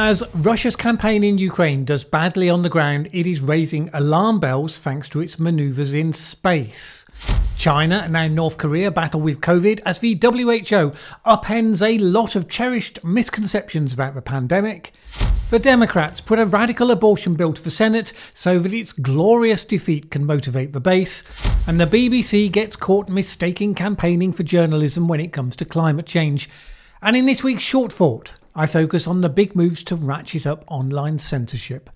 As Russia's campaign in Ukraine does badly on the ground, it is raising alarm bells thanks to its maneuvers in space. China and now North Korea battle with COVID as the WHO upends a lot of cherished misconceptions about the pandemic. The Democrats put a radical abortion bill to the Senate so that its glorious defeat can motivate the base. And the BBC gets caught mistaking campaigning for journalism when it comes to climate change. And in this week's Short Thought, I focus on the big moves to ratchet up online censorship.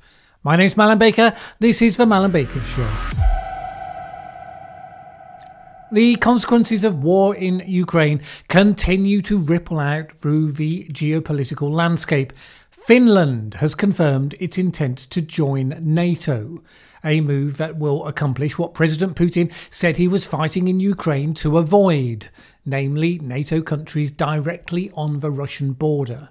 My name's Mallen Baker. This is the Mallen Baker Show. The consequences of war in Ukraine continue to ripple out through the geopolitical landscape. Finland has confirmed its intent to join NATO, a move that will accomplish what President Putin said he was fighting in Ukraine to avoid, namely NATO countries directly on the Russian border.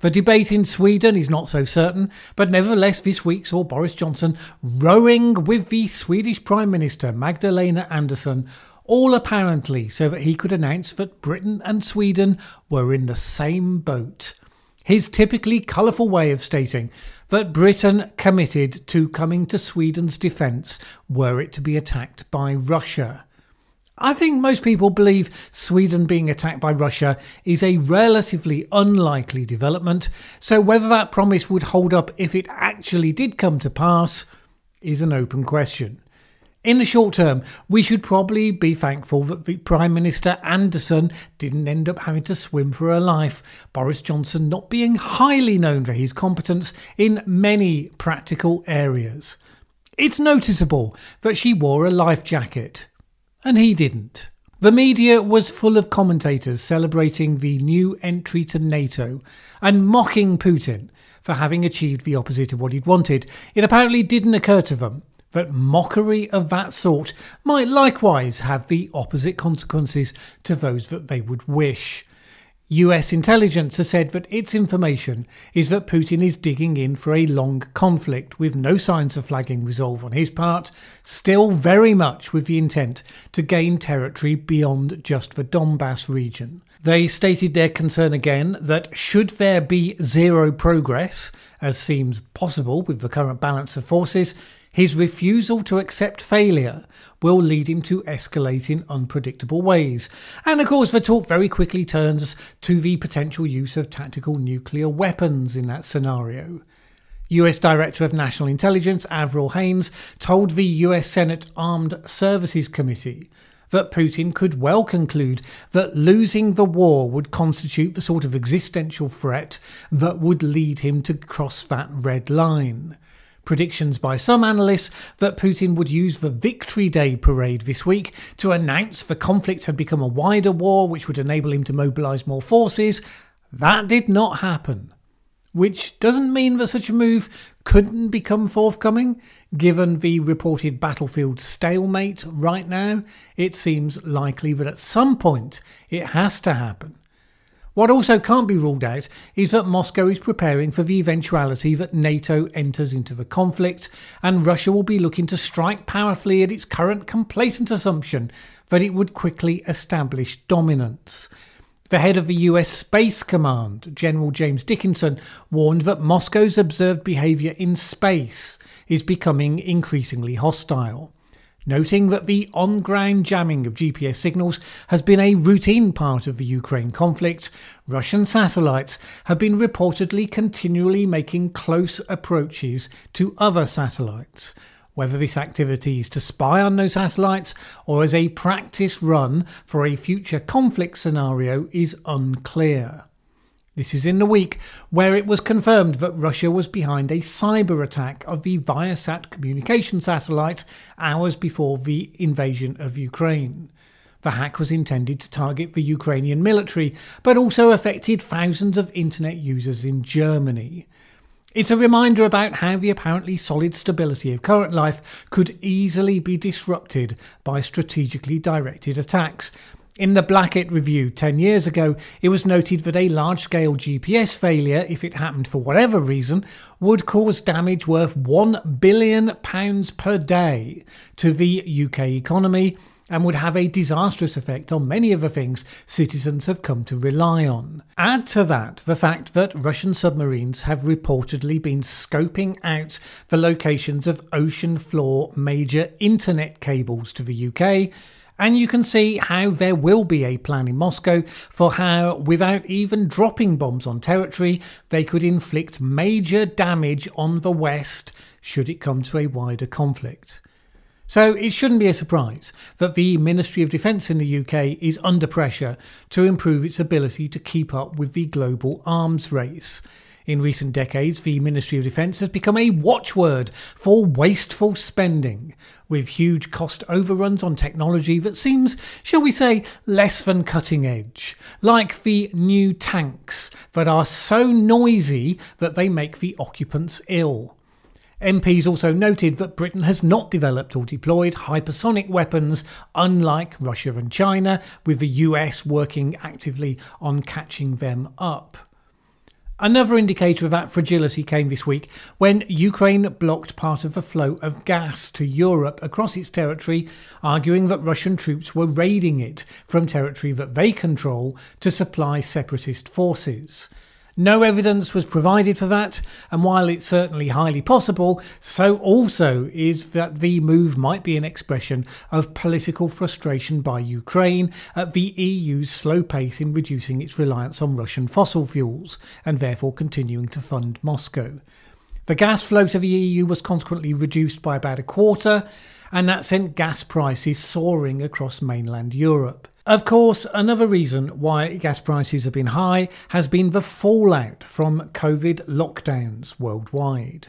The debate in Sweden is not so certain, but nevertheless, this week saw Boris Johnson rowing with the Swedish Prime Minister Magdalena Andersson, all apparently so that he could announce that Britain and Sweden were in the same boat. His typically colourful way of stating that Britain committed to coming to Sweden's defence were it to be attacked by Russia. I think most people believe Sweden being attacked by Russia is a relatively unlikely development, so whether that promise would hold up if it actually did come to pass is an open question. In the short term, we should probably be thankful that the Prime Minister Andersson didn't end up having to swim for her life, Boris Johnson not being highly known for his competence in many practical areas. It's noticeable that she wore a life jacket and he didn't. The media was full of commentators celebrating the new entry to NATO and mocking Putin for having achieved the opposite of what he'd wanted. It apparently didn't occur to them that mockery of that sort might likewise have the opposite consequences to those that they would wish. US intelligence has said that its information is that Putin is digging in for a long conflict with no signs of flagging resolve on his part, still very much with the intent to gain territory beyond just the Donbass region. They stated their concern again that should there be zero progress, as seems possible with the current balance of forces, his refusal to accept failure will lead him to escalate in unpredictable ways. And of course, the talk very quickly turns to the potential use of tactical nuclear weapons in that scenario. US Director of National Intelligence Avril Haines told the US Senate Armed Services Committee that Putin could well conclude that losing the war would constitute the sort of existential threat that would lead him to cross that red line predictions by some analysts that Putin would use the Victory Day parade this week to announce the conflict had become a wider war which would enable him to mobilise more forces. That did not happen. Which doesn't mean that such a move couldn't become forthcoming. Given the reported battlefield stalemate right now, it seems likely that at some point it has to happen. What also can't be ruled out is that Moscow is preparing for the eventuality that NATO enters into the conflict and Russia will be looking to strike powerfully at its current complacent assumption that it would quickly establish dominance. The head of the US Space Command, General James Dickinson, warned that Moscow's observed behaviour in space is becoming increasingly hostile noting that the on ground jamming of GPS signals has been a routine part of the Ukraine conflict. Russian satellites have been reportedly continually making close approaches to other satellites. Whether this activity is to spy on those satellites or as a practice run for a future conflict scenario is unclear. This is in the week where it was confirmed that Russia was behind a cyber attack of the Viasat communication satellite hours before the invasion of Ukraine. The hack was intended to target the Ukrainian military, but also affected thousands of internet users in Germany. It's a reminder about how the apparently solid stability of current life could easily be disrupted by strategically directed attacks, in the Blackett review 10 years ago, it was noted that a large scale GPS failure, if it happened for whatever reason, would cause damage worth £1 billion per day to the UK economy and would have a disastrous effect on many of the things citizens have come to rely on. Add to that the fact that Russian submarines have reportedly been scoping out the locations of ocean floor major internet cables to the UK. And you can see how there will be a plan in Moscow for how, without even dropping bombs on territory, they could inflict major damage on the West should it come to a wider conflict. So it shouldn't be a surprise that the Ministry of Defence in the UK is under pressure to improve its ability to keep up with the global arms race. In recent decades, the Ministry of Defence has become a watchword for wasteful spending, with huge cost overruns on technology that seems, shall we say, less than cutting edge, like the new tanks that are so noisy that they make the occupants ill. MPs also noted that Britain has not developed or deployed hypersonic weapons, unlike Russia and China, with the US working actively on catching them up. Another indicator of that fragility came this week when Ukraine blocked part of the flow of gas to Europe across its territory, arguing that Russian troops were raiding it from territory that they control to supply separatist forces. No evidence was provided for that, and while it's certainly highly possible, so also is that the move might be an expression of political frustration by Ukraine at the EU's slow pace in reducing its reliance on Russian fossil fuels, and therefore continuing to fund Moscow. The gas flow to the EU was consequently reduced by about a quarter, and that sent gas prices soaring across mainland Europe. Of course, another reason why gas prices have been high has been the fallout from COVID lockdowns worldwide.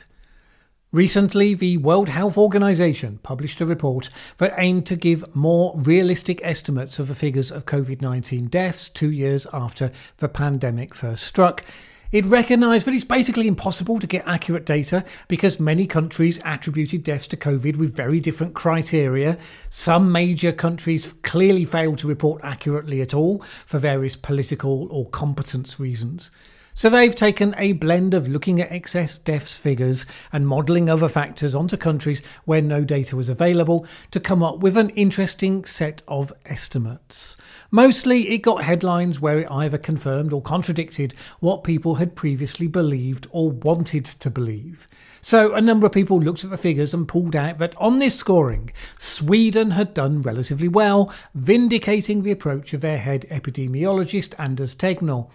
Recently, the World Health Organization published a report that aimed to give more realistic estimates of the figures of COVID 19 deaths two years after the pandemic first struck, it recognised that it's basically impossible to get accurate data because many countries attributed deaths to COVID with very different criteria. Some major countries clearly failed to report accurately at all for various political or competence reasons. So they've taken a blend of looking at excess deaths figures and modelling other factors onto countries where no data was available to come up with an interesting set of estimates. Mostly it got headlines where it either confirmed or contradicted what people had previously believed or wanted to believe. So a number of people looked at the figures and pulled out that on this scoring, Sweden had done relatively well, vindicating the approach of their head epidemiologist Anders Tegnell.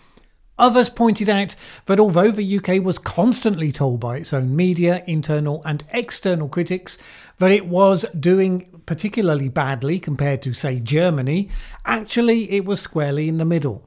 Others pointed out that although the UK was constantly told by its own media, internal and external critics, that it was doing particularly badly compared to, say, Germany, actually it was squarely in the middle.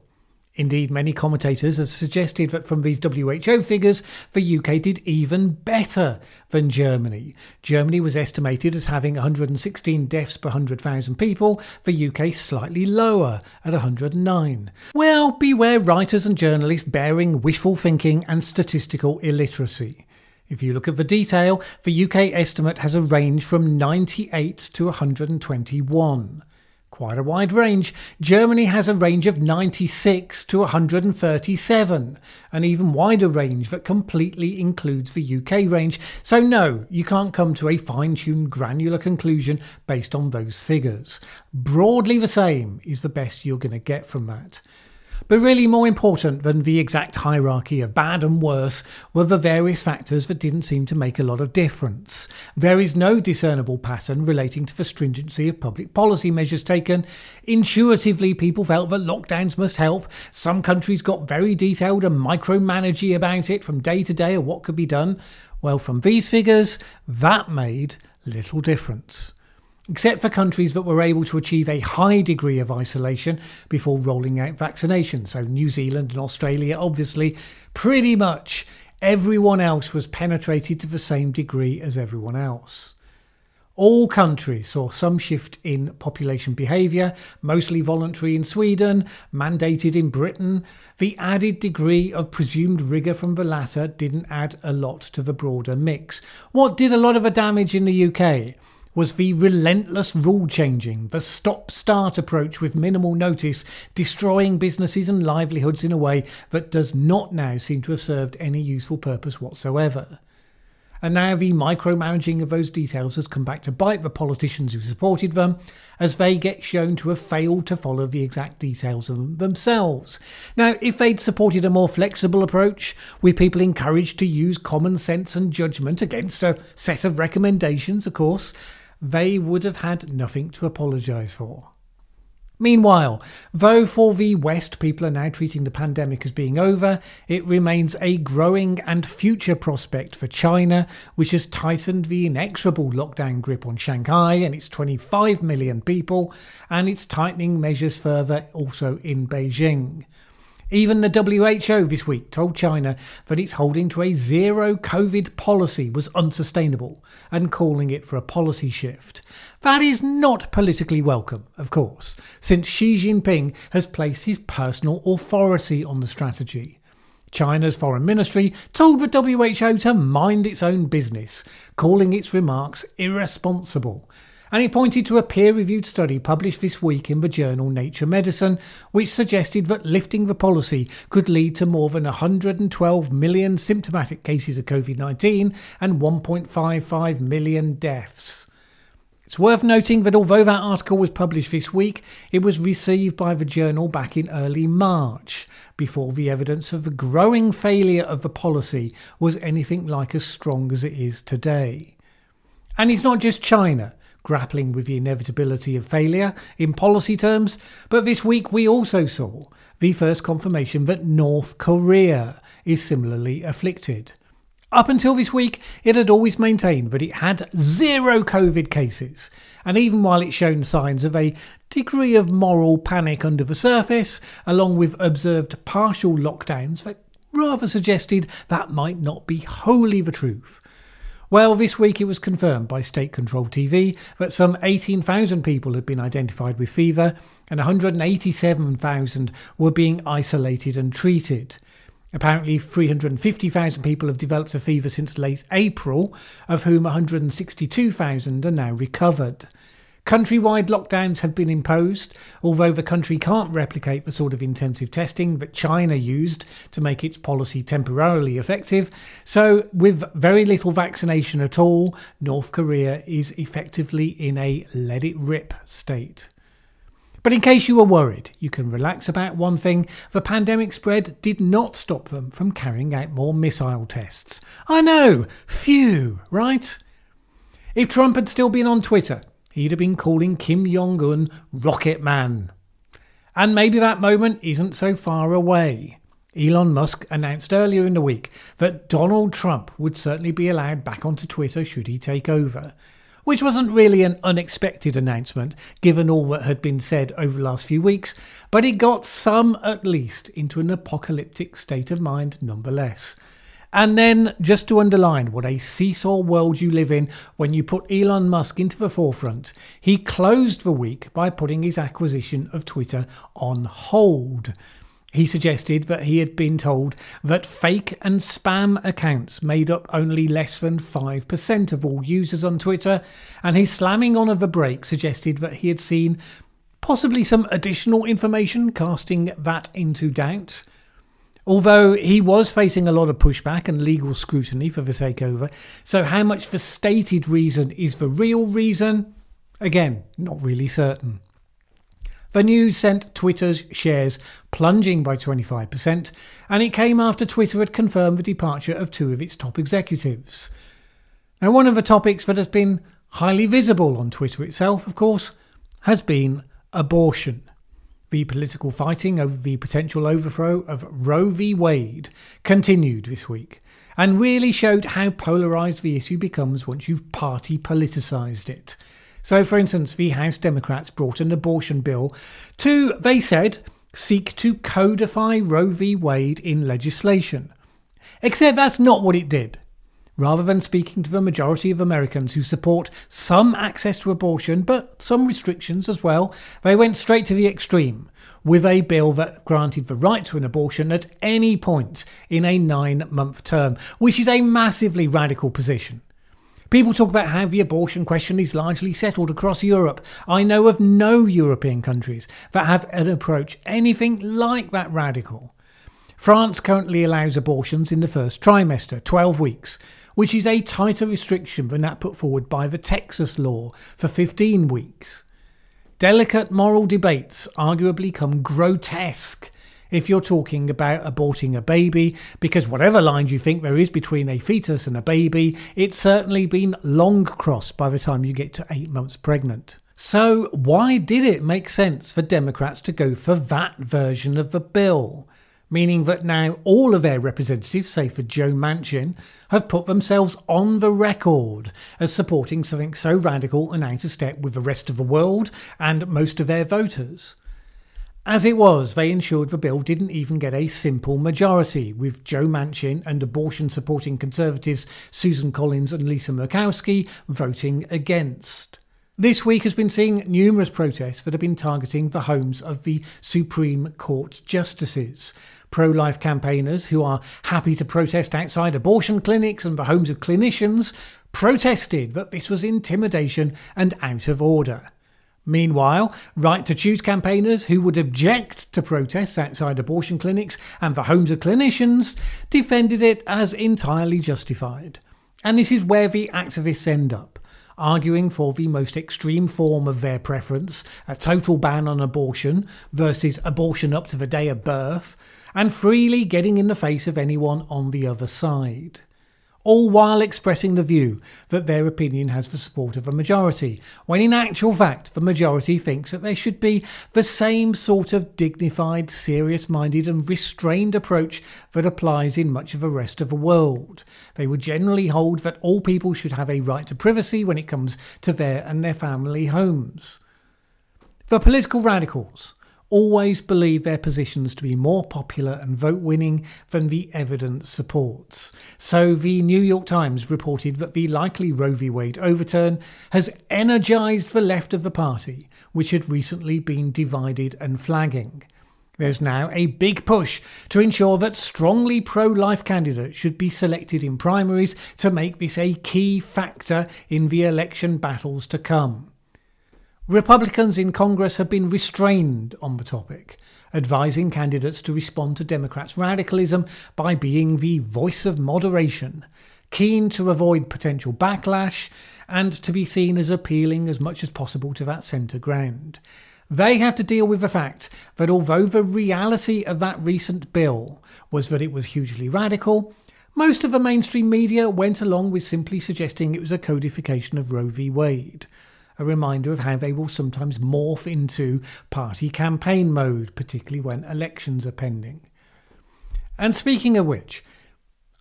Indeed, many commentators have suggested that from these WHO figures, the UK did even better than Germany. Germany was estimated as having 116 deaths per 100,000 people, the UK slightly lower at 109. Well, beware writers and journalists bearing wishful thinking and statistical illiteracy. If you look at the detail, the UK estimate has a range from 98 to 121 quite a wide range. Germany has a range of 96 to 137, an even wider range that completely includes the UK range. So, no, you can't come to a fine tuned granular conclusion based on those figures. Broadly the same is the best you're going to get from that. But really, more important than the exact hierarchy of bad and worse were the various factors that didn't seem to make a lot of difference. There is no discernible pattern relating to the stringency of public policy measures taken. Intuitively, people felt that lockdowns must help. Some countries got very detailed and micromanagey about it from day to day of what could be done. Well, from these figures, that made little difference except for countries that were able to achieve a high degree of isolation before rolling out vaccinations. So, New Zealand and Australia, obviously, pretty much everyone else was penetrated to the same degree as everyone else. All countries saw some shift in population behaviour, mostly voluntary in Sweden, mandated in Britain. The added degree of presumed rigour from the latter didn't add a lot to the broader mix. What did a lot of the damage in the UK? Was the relentless rule changing, the stop start approach with minimal notice, destroying businesses and livelihoods in a way that does not now seem to have served any useful purpose whatsoever. And now the micromanaging of those details has come back to bite the politicians who supported them, as they get shown to have failed to follow the exact details of them themselves. Now, if they'd supported a more flexible approach, with people encouraged to use common sense and judgment against a set of recommendations, of course, they would have had nothing to apologise for. Meanwhile, though for the West people are now treating the pandemic as being over, it remains a growing and future prospect for China, which has tightened the inexorable lockdown grip on Shanghai and its 25 million people, and it's tightening measures further also in Beijing. Even the WHO this week told China that its holding to a zero COVID policy was unsustainable and calling it for a policy shift. That is not politically welcome, of course, since Xi Jinping has placed his personal authority on the strategy. China's foreign ministry told the WHO to mind its own business, calling its remarks irresponsible and he pointed to a peer reviewed study published this week in the journal Nature Medicine, which suggested that lifting the policy could lead to more than 112 million symptomatic cases of COVID 19 and 1.55 million deaths. It's worth noting that although that article was published this week, it was received by the journal back in early March, before the evidence of the growing failure of the policy was anything like as strong as it is today. And it's not just China grappling with the inevitability of failure in policy terms, but this week we also saw the first confirmation that North Korea is similarly afflicted. Up until this week, it had always maintained that it had zero COVID cases, and even while it shown signs of a degree of moral panic under the surface, along with observed partial lockdowns that rather suggested that might not be wholly the truth. Well, this week it was confirmed by state controlled TV that some 18,000 people had been identified with fever and 187,000 were being isolated and treated. Apparently, 350,000 people have developed a fever since late April, of whom 162,000 are now recovered. Countrywide lockdowns have been imposed, although the country can't replicate the sort of intensive testing that China used to make its policy temporarily effective. So, with very little vaccination at all, North Korea is effectively in a let it rip state. But in case you were worried, you can relax about one thing the pandemic spread did not stop them from carrying out more missile tests. I know, phew, right? If Trump had still been on Twitter, he'd have been calling Kim Jong un Rocket Man. And maybe that moment isn't so far away. Elon Musk announced earlier in the week that Donald Trump would certainly be allowed back onto Twitter should he take over, which wasn't really an unexpected announcement given all that had been said over the last few weeks, but it got some at least into an apocalyptic state of mind nonetheless. And then, just to underline what a seesaw world you live in when you put Elon Musk into the forefront, he closed the week by putting his acquisition of Twitter on hold. He suggested that he had been told that fake and spam accounts made up only less than 5% of all users on Twitter, and his slamming on of the brake suggested that he had seen possibly some additional information casting that into doubt. Although he was facing a lot of pushback and legal scrutiny for the takeover, so how much the stated reason is the real reason? Again, not really certain. The news sent Twitter's shares plunging by 25%, and it came after Twitter had confirmed the departure of two of its top executives. Now, one of the topics that has been highly visible on Twitter itself, of course, has been abortion. The political fighting over the potential overthrow of Roe v. Wade continued this week and really showed how polarised the issue becomes once you've party politicised it. So, for instance, the House Democrats brought an abortion bill to, they said, seek to codify Roe v. Wade in legislation. Except that's not what it did. Rather than speaking to the majority of Americans who support some access to abortion, but some restrictions as well, they went straight to the extreme with a bill that granted the right to an abortion at any point in a nine month term, which is a massively radical position. People talk about how the abortion question is largely settled across Europe. I know of no European countries that have an approach anything like that radical. France currently allows abortions in the first trimester, 12 weeks, which is a tighter restriction than that put forward by the Texas law for 15 weeks. Delicate moral debates arguably come grotesque if you're talking about aborting a baby, because whatever lines you think there is between a fetus and a baby, it's certainly been long crossed by the time you get to eight months pregnant. So, why did it make sense for Democrats to go for that version of the bill? Meaning that now all of their representatives, save for Joe Manchin, have put themselves on the record as supporting something so radical and out of step with the rest of the world and most of their voters. As it was, they ensured the bill didn't even get a simple majority, with Joe Manchin and abortion supporting Conservatives Susan Collins and Lisa Murkowski voting against. This week has been seeing numerous protests that have been targeting the homes of the Supreme Court justices. Pro life campaigners who are happy to protest outside abortion clinics and the homes of clinicians protested that this was intimidation and out of order. Meanwhile, right to choose campaigners who would object to protests outside abortion clinics and the homes of clinicians defended it as entirely justified. And this is where the activists end up, arguing for the most extreme form of their preference, a total ban on abortion versus abortion up to the day of birth, and freely getting in the face of anyone on the other side all while expressing the view that their opinion has the support of a majority, when in actual fact the majority thinks that there should be the same sort of dignified, serious minded, and restrained approach that applies in much of the rest of the world. They would generally hold that all people should have a right to privacy when it comes to their and their family homes. The political radicals always believe their positions to be more popular and vote winning than the evidence supports. So the New York Times reported that the likely Roe v. Wade overturn has energized the left of the party, which had recently been divided and flagging. There's now a big push to ensure that strongly pro life candidates should be selected in primaries to make this a key factor in the election battles to come. Republicans in Congress have been restrained on the topic, advising candidates to respond to Democrats' radicalism by being the voice of moderation, keen to avoid potential backlash, and to be seen as appealing as much as possible to that centre ground. They have to deal with the fact that although the reality of that recent bill was that it was hugely radical, most of the mainstream media went along with simply suggesting it was a codification of Roe v. Wade a reminder of how they will sometimes morph into party campaign mode, particularly when elections are pending. And speaking of which,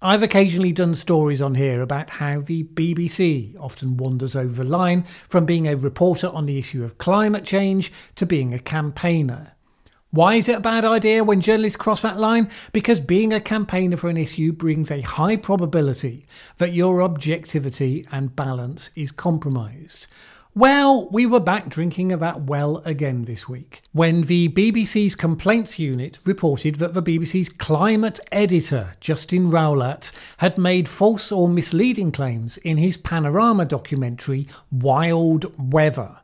I've occasionally done stories on here about how the BBC often wanders over the line from being a reporter on the issue of climate change to being a campaigner. Why is it a bad idea when journalists cross that line? Because being a campaigner for an issue brings a high probability that your objectivity and balance is compromised. Well, we were back drinking that well again this week when the BBC's complaints unit reported that the BBC's climate editor, Justin Rowlatt, had made false or misleading claims in his panorama documentary Wild Weather.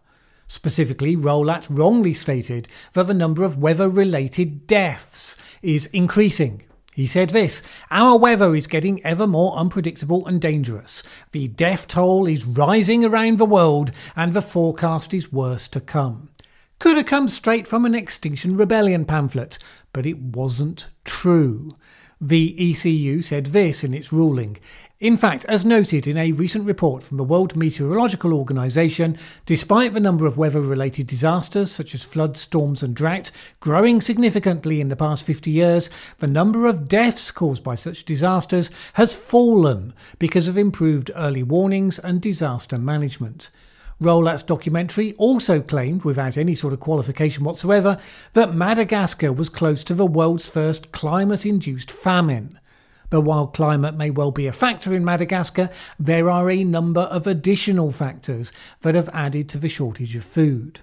Specifically, Rowlatt wrongly stated that the number of weather related deaths is increasing he said this Our weather is getting ever more unpredictable and dangerous. The death toll is rising around the world, and the forecast is worse to come. Could have come straight from an Extinction Rebellion pamphlet, but it wasn't true. The ECU said this in its ruling in fact, as noted in a recent report from the World Meteorological Organization, despite the number of weather related disasters such as floods, storms, and drought growing significantly in the past 50 years, the number of deaths caused by such disasters has fallen because of improved early warnings and disaster management. Rowlatt's documentary also claimed, without any sort of qualification whatsoever, that Madagascar was close to the world's first climate induced famine. But while climate may well be a factor in Madagascar, there are a number of additional factors that have added to the shortage of food.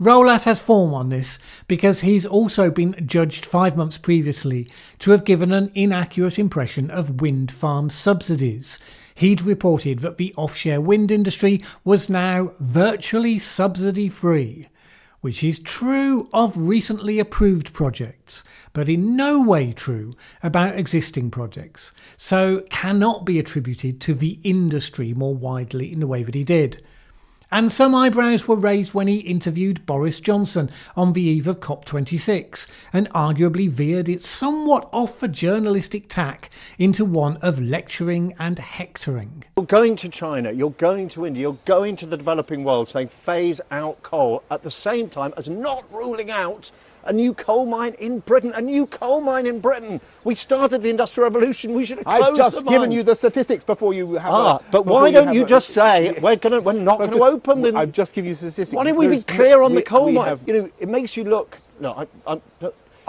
Rowlatt has form on this because he's also been judged five months previously to have given an inaccurate impression of wind farm subsidies. He'd reported that the offshore wind industry was now virtually subsidy free. Which is true of recently approved projects, but in no way true about existing projects, so cannot be attributed to the industry more widely in the way that he did. And some eyebrows were raised when he interviewed Boris Johnson on the eve of COP26 and arguably veered it somewhat off a journalistic tack into one of lecturing and hectoring. You're going to China, you're going to India, you're going to the developing world saying phase out coal at the same time as not ruling out a new coal mine in Britain, a new coal mine in Britain. We started the Industrial Revolution. We should have closed I've just the given you the statistics before you have. Ah, a, but before why don't have you a- just say we're gonna we're not going to open the? I've just given you statistics. why don't we be clear on the coal mine? have- You know, it makes you look. No, I, I,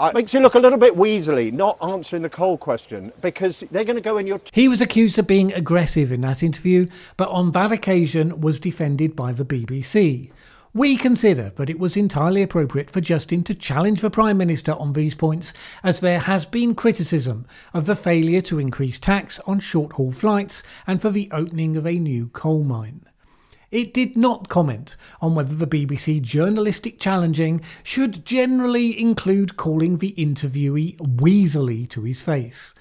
I- makes you look a little bit weaselly, not answering the coal question because they're going to go in your. He was accused of being aggressive in that interview, but on that occasion was defended by the BBC. We consider that it was entirely appropriate for Justin to challenge the Prime Minister on these points, as there has been criticism of the failure to increase tax on short haul flights and for the opening of a new coal mine. It did not comment on whether the BBC journalistic challenging should generally include calling the interviewee weaselly to his face.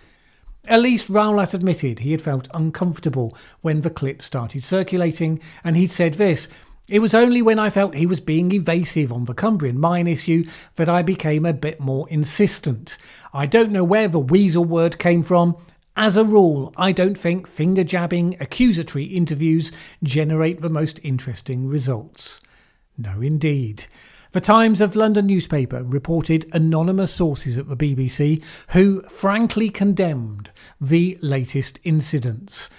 At least Rowlatt admitted he had felt uncomfortable when the clip started circulating, and he'd said this It was only when I felt he was being evasive on the Cumbrian mine issue that I became a bit more insistent. I don't know where the weasel word came from. As a rule, I don't think finger jabbing, accusatory interviews generate the most interesting results. No, indeed. The Times of London newspaper reported anonymous sources at the BBC who frankly condemned the latest incidents.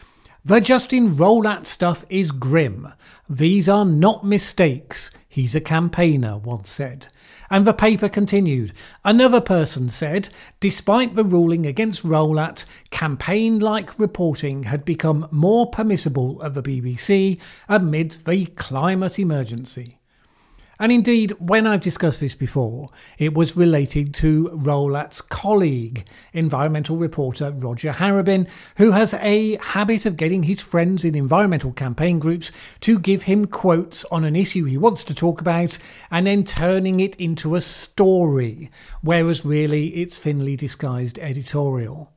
The Justin Rowlatt stuff is grim. These are not mistakes. He's a campaigner, once said. And the paper continued. Another person said, despite the ruling against Rowlatt, campaign like reporting had become more permissible at the BBC amid the climate emergency. And indeed, when I've discussed this before, it was related to Rowlatt's colleague, environmental reporter Roger Harrabin, who has a habit of getting his friends in environmental campaign groups to give him quotes on an issue he wants to talk about and then turning it into a story, whereas really it's thinly disguised editorial.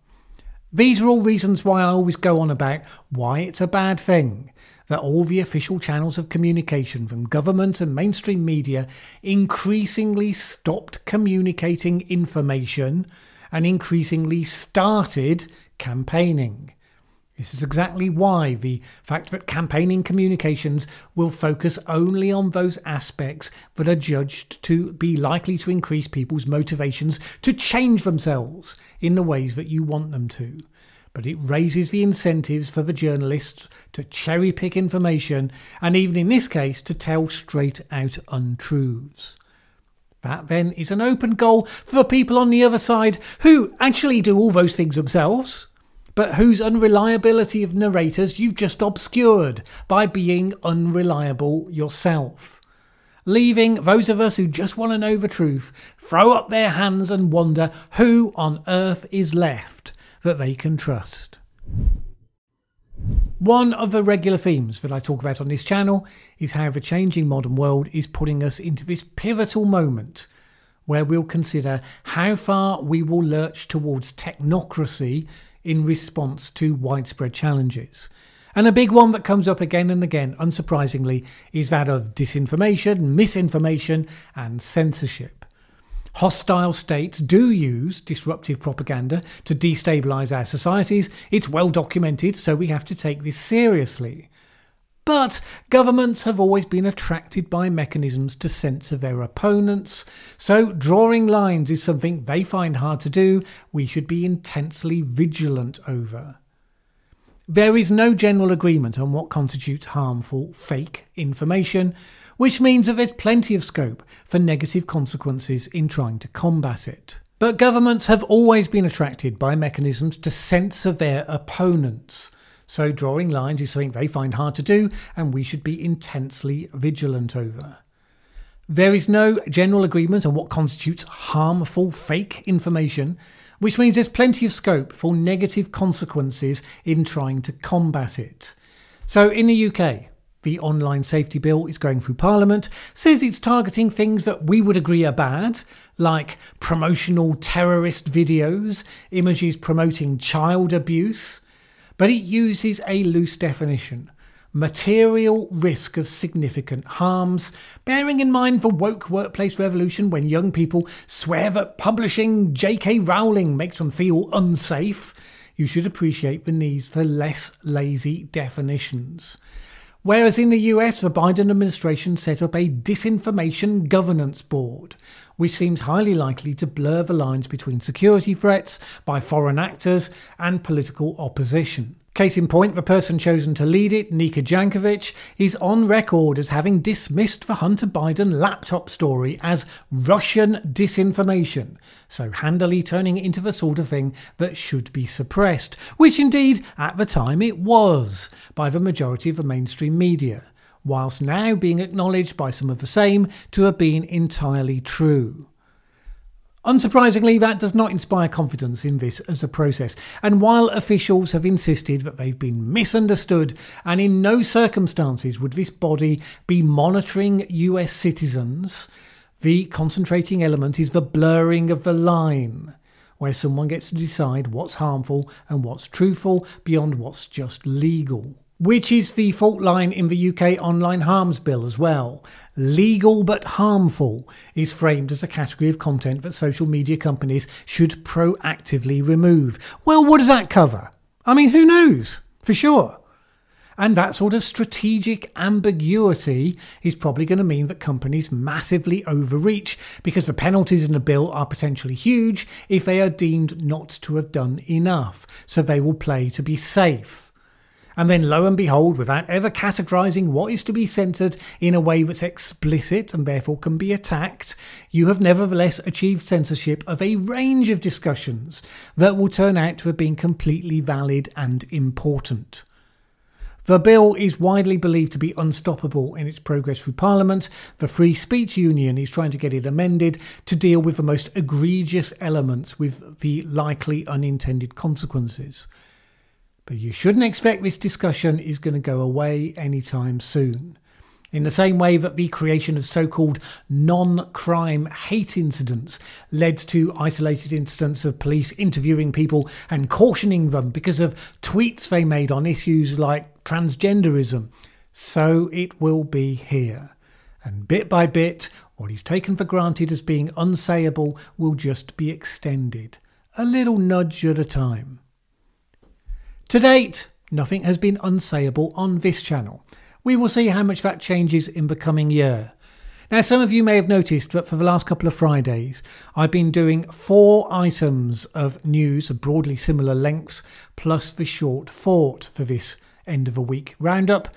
These are all reasons why I always go on about why it's a bad thing that all the official channels of communication from government and mainstream media increasingly stopped communicating information and increasingly started campaigning. This is exactly why the fact that campaigning communications will focus only on those aspects that are judged to be likely to increase people's motivations to change themselves in the ways that you want them to but it raises the incentives for the journalists to cherry pick information and, even in this case, to tell straight out untruths. That then is an open goal for the people on the other side who actually do all those things themselves, but whose unreliability of narrators you've just obscured by being unreliable yourself. Leaving those of us who just want to know the truth throw up their hands and wonder who on earth is left that they can trust. One of the regular themes that I talk about on this channel is how the changing modern world is putting us into this pivotal moment where we'll consider how far we will lurch towards technocracy in response to widespread challenges. And a big one that comes up again and again, unsurprisingly, is that of disinformation, misinformation, and censorship. Hostile states do use disruptive propaganda to destabilise our societies. It's well documented, so we have to take this seriously. But governments have always been attracted by mechanisms to censor their opponents, so drawing lines is something they find hard to do, we should be intensely vigilant over. There is no general agreement on what constitutes harmful fake information, which means that there's plenty of scope for negative consequences in trying to combat it. But governments have always been attracted by mechanisms to censor their opponents. So drawing lines is something they find hard to do, and we should be intensely vigilant over. There is no general agreement on what constitutes harmful fake information, which means there's plenty of scope for negative consequences in trying to combat it. So in the UK, The online safety bill is going through Parliament, says it's targeting things that we would agree are bad, like promotional terrorist videos, images promoting child abuse, but it uses a loose definition material risk of significant harms, bearing in mind the woke workplace revolution when young people swear that publishing J.K. Rowling makes them feel unsafe. You should appreciate the need for less lazy definitions. Whereas in the US, the Biden administration set up a disinformation governance board, which seems highly likely to blur the lines between security threats by foreign actors and political opposition. Case in point, the person chosen to lead it, Nika Jankowicz, is on record as having dismissed the Hunter Biden laptop story as Russian disinformation, so handily turning it into the sort of thing that should be suppressed, which indeed, at the time, it was by the majority of the mainstream media, whilst now being acknowledged by some of the same to have been entirely true. Unsurprisingly, that does not inspire confidence in this as a process. And while officials have insisted that they've been misunderstood, and in no circumstances would this body be monitoring US citizens, the concentrating element is the blurring of the line, where someone gets to decide what's harmful and what's truthful beyond what's just legal which is the fault line in the UK Online Harms Bill as well. Legal but harmful is framed as a category of content that social media companies should proactively remove. Well, what does that cover? I mean, who knows? For sure. And that sort of strategic ambiguity is probably going to mean that companies massively overreach because the penalties in the bill are potentially huge if they are deemed not to have done enough. So they will play to be safe. And then, lo and behold, without ever categorizing what is to be censored in a way that's explicit and therefore can be attacked, you have nevertheless achieved censorship of a range of discussions that will turn out to have been completely valid and important. The bill is widely believed to be unstoppable in its progress through Parliament. The Free Speech Union is trying to get it amended to deal with the most egregious elements with the likely unintended consequences. But you shouldn't expect this discussion is going to go away anytime soon. In the same way that the creation of so called non crime hate incidents led to isolated incidents of police interviewing people and cautioning them because of tweets they made on issues like transgenderism, so it will be here. And bit by bit, what is taken for granted as being unsayable will just be extended, a little nudge at a time. To date, nothing has been unsayable on this channel. We will see how much that changes in the coming year. Now, some of you may have noticed that for the last couple of Fridays, I've been doing four items of news of broadly similar lengths, plus the short thought for this end of a week roundup.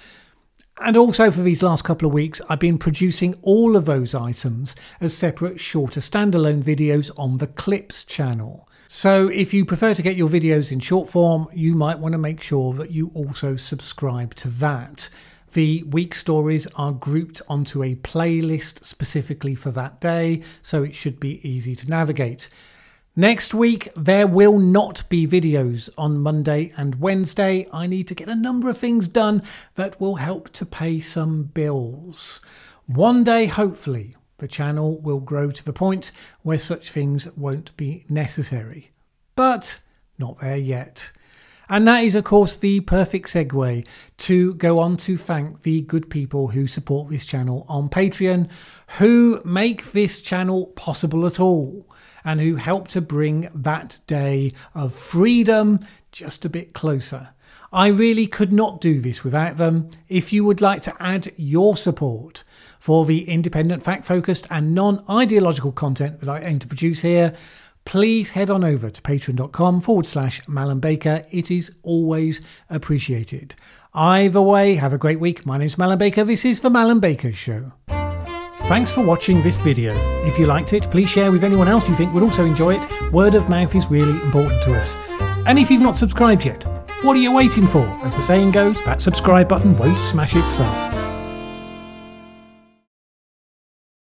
And also for these last couple of weeks, I've been producing all of those items as separate shorter standalone videos on the Clips channel. So, if you prefer to get your videos in short form, you might want to make sure that you also subscribe to that. The week stories are grouped onto a playlist specifically for that day, so it should be easy to navigate. Next week, there will not be videos on Monday and Wednesday. I need to get a number of things done that will help to pay some bills. One day, hopefully, the channel will grow to the point where such things won't be necessary. But not there yet. And that is, of course, the perfect segue to go on to thank the good people who support this channel on Patreon, who make this channel possible at all, and who help to bring that day of freedom just a bit closer. I really could not do this without them. If you would like to add your support, for the independent, fact focused, and non ideological content that I aim to produce here, please head on over to patreon.com forward slash Mallen Baker. It is always appreciated. Either way, have a great week. My name is Mallen Baker. This is The Mallen Baker Show. Thanks for watching this video. If you liked it, please share with anyone else you think would also enjoy it. Word of mouth is really important to us. And if you've not subscribed yet, what are you waiting for? As the saying goes, that subscribe button won't smash itself.